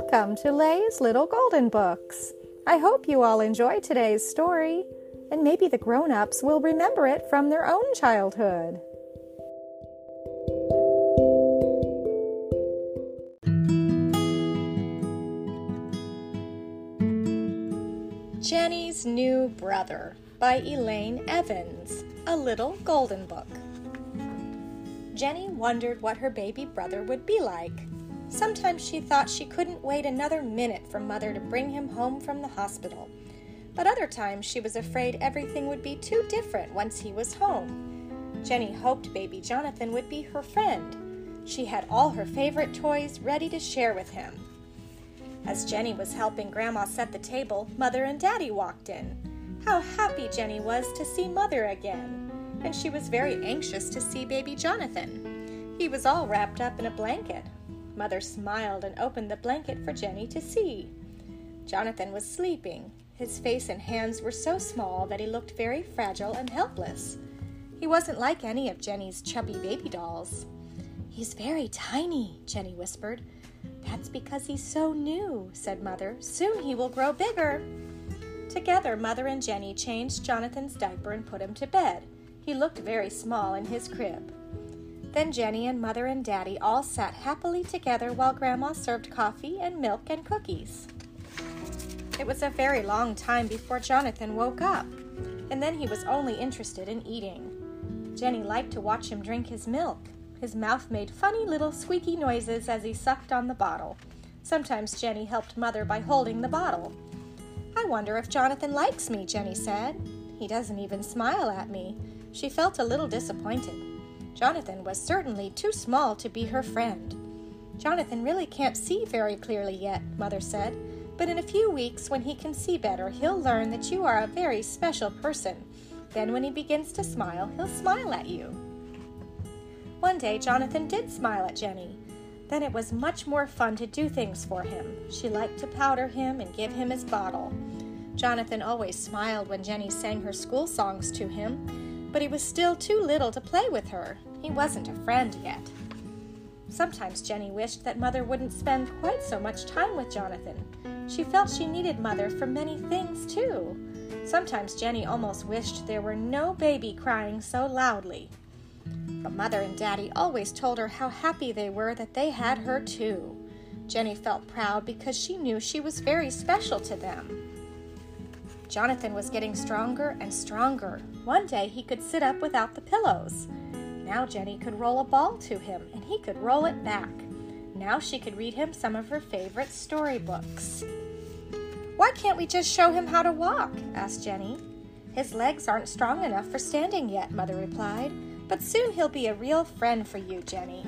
Welcome to Lay's Little Golden Books. I hope you all enjoy today's story, and maybe the grown ups will remember it from their own childhood. Jenny's New Brother by Elaine Evans, a little golden book. Jenny wondered what her baby brother would be like. Sometimes she thought she couldn't wait another minute for Mother to bring him home from the hospital. But other times she was afraid everything would be too different once he was home. Jenny hoped baby Jonathan would be her friend. She had all her favorite toys ready to share with him. As Jenny was helping Grandma set the table, Mother and Daddy walked in. How happy Jenny was to see Mother again! And she was very anxious to see baby Jonathan. He was all wrapped up in a blanket, Mother smiled and opened the blanket for Jenny to see. Jonathan was sleeping. His face and hands were so small that he looked very fragile and helpless. He wasn't like any of Jenny's chubby baby dolls. He's very tiny, Jenny whispered. That's because he's so new, said Mother. Soon he will grow bigger. Together, Mother and Jenny changed Jonathan's diaper and put him to bed. He looked very small in his crib. Then Jenny and Mother and Daddy all sat happily together while Grandma served coffee and milk and cookies. It was a very long time before Jonathan woke up, and then he was only interested in eating. Jenny liked to watch him drink his milk. His mouth made funny little squeaky noises as he sucked on the bottle. Sometimes Jenny helped Mother by holding the bottle. I wonder if Jonathan likes me, Jenny said. He doesn't even smile at me. She felt a little disappointed. Jonathan was certainly too small to be her friend. Jonathan really can't see very clearly yet, Mother said, but in a few weeks, when he can see better, he'll learn that you are a very special person. Then, when he begins to smile, he'll smile at you. One day, Jonathan did smile at Jenny. Then it was much more fun to do things for him. She liked to powder him and give him his bottle. Jonathan always smiled when Jenny sang her school songs to him, but he was still too little to play with her. He wasn't a friend yet. Sometimes Jenny wished that Mother wouldn't spend quite so much time with Jonathan. She felt she needed Mother for many things, too. Sometimes Jenny almost wished there were no baby crying so loudly. But Mother and Daddy always told her how happy they were that they had her, too. Jenny felt proud because she knew she was very special to them. Jonathan was getting stronger and stronger. One day he could sit up without the pillows. Now Jenny could roll a ball to him, and he could roll it back. Now she could read him some of her favorite storybooks. Why can't we just show him how to walk? asked Jenny. His legs aren't strong enough for standing yet, Mother replied, but soon he'll be a real friend for you, Jenny.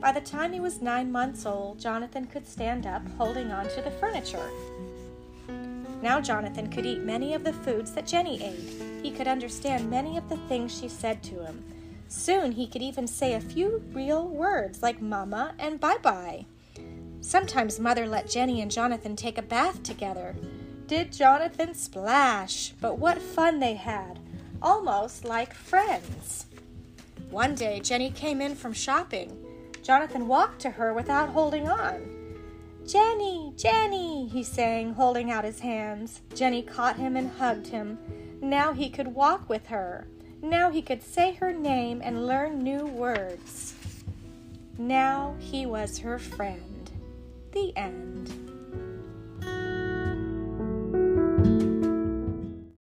By the time he was nine months old, Jonathan could stand up, holding on to the furniture. Now Jonathan could eat many of the foods that Jenny ate. He could understand many of the things she said to him. Soon he could even say a few real words like mama and bye bye. Sometimes Mother let Jenny and Jonathan take a bath together. Did Jonathan splash? But what fun they had! Almost like friends. One day Jenny came in from shopping. Jonathan walked to her without holding on. Jenny, Jenny, he sang, holding out his hands. Jenny caught him and hugged him. Now he could walk with her. Now he could say her name and learn new words. Now he was her friend. The end.